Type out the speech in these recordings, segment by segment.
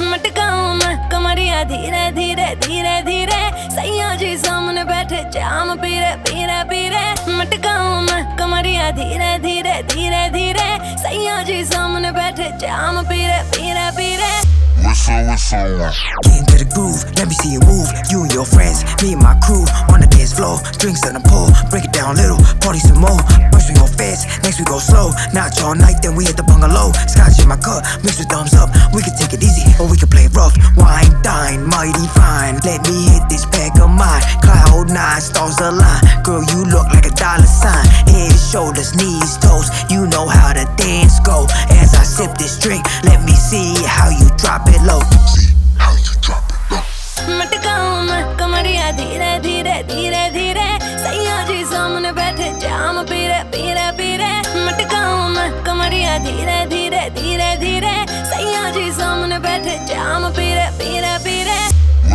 मटकाऊं मैं कमरिया धीरे धीरे धीरे धीरे सैया जी सामने बैठे जाम पीरे पीरे पीरे मटकाऊं मैं कमरिया धीरे धीरे धीरे धीरे सैया जी सामने बैठे जाम पीरे पीरे पीरे Listen, listen. Get into the groove, let me see you move. You and your friends, me and my crew on the dance floor. Drinks on the pole, break it down little, party some more. First we go fast, next we go slow. Not all night, then we hit the bungalow. Scotch in my cup, mix with thumbs up. We can take it easy, mighty fine. Let me hit this pack of mine. Cloud nine, stars align. Girl, you look like a dollar sign. Head, shoulders, knees, toes. You know how the dance go. As I sip this drink, let me see how you drop it low. See how you drop it low. मटकाऊं मैं कमरिया धीरे धीरे धीरे धीरे सैया जी सामने बैठे जाम पीरे पीरे पीरे मटकाऊं मैं कमरिया धीरे धीरे धीरे धीरे सैया जी सामने बैठे जाम पीरे पीरे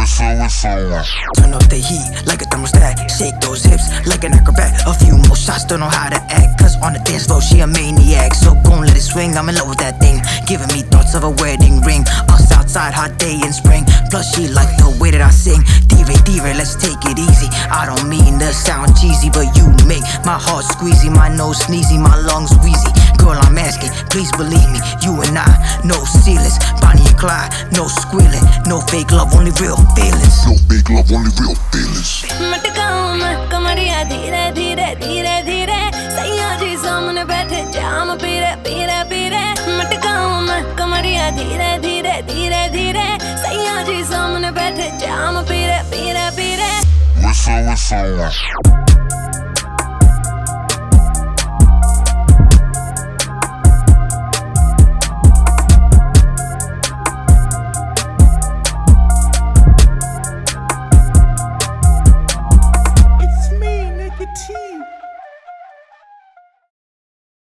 Listen, listen. Turn up the heat like a thermostat. Shake those hips like an acrobat. A few more shots, don't know how to act. Cause on the dance floor, she a maniac. So gon' let it swing, I'm in love with that thing. Giving me thoughts of a wedding ring. Us outside, hot day in spring. Plus, she like the way that I sing. Diva, diva, let's take it easy. I don't mean to sound cheesy, but you make my heart squeezy, my nose sneezy, my lungs wheezy. Girl, I'm asking, please believe me. You and I, no ceilings. Bonnie and Clyde, no squealing. No fake love, only real feelings. No big love, only real feelings. मटकाऊं मैं कमरिया धीरे धीरे धीरे धीरे सैया जी सामने बैठे जाम पीरे पीरे पीरे मटकाऊं मैं कमरिया धीरे धीरे धीरे धीरे सैया जी सामने बैठे जाम पीरे पीरे पीरे Listen, listen. It's me, petite.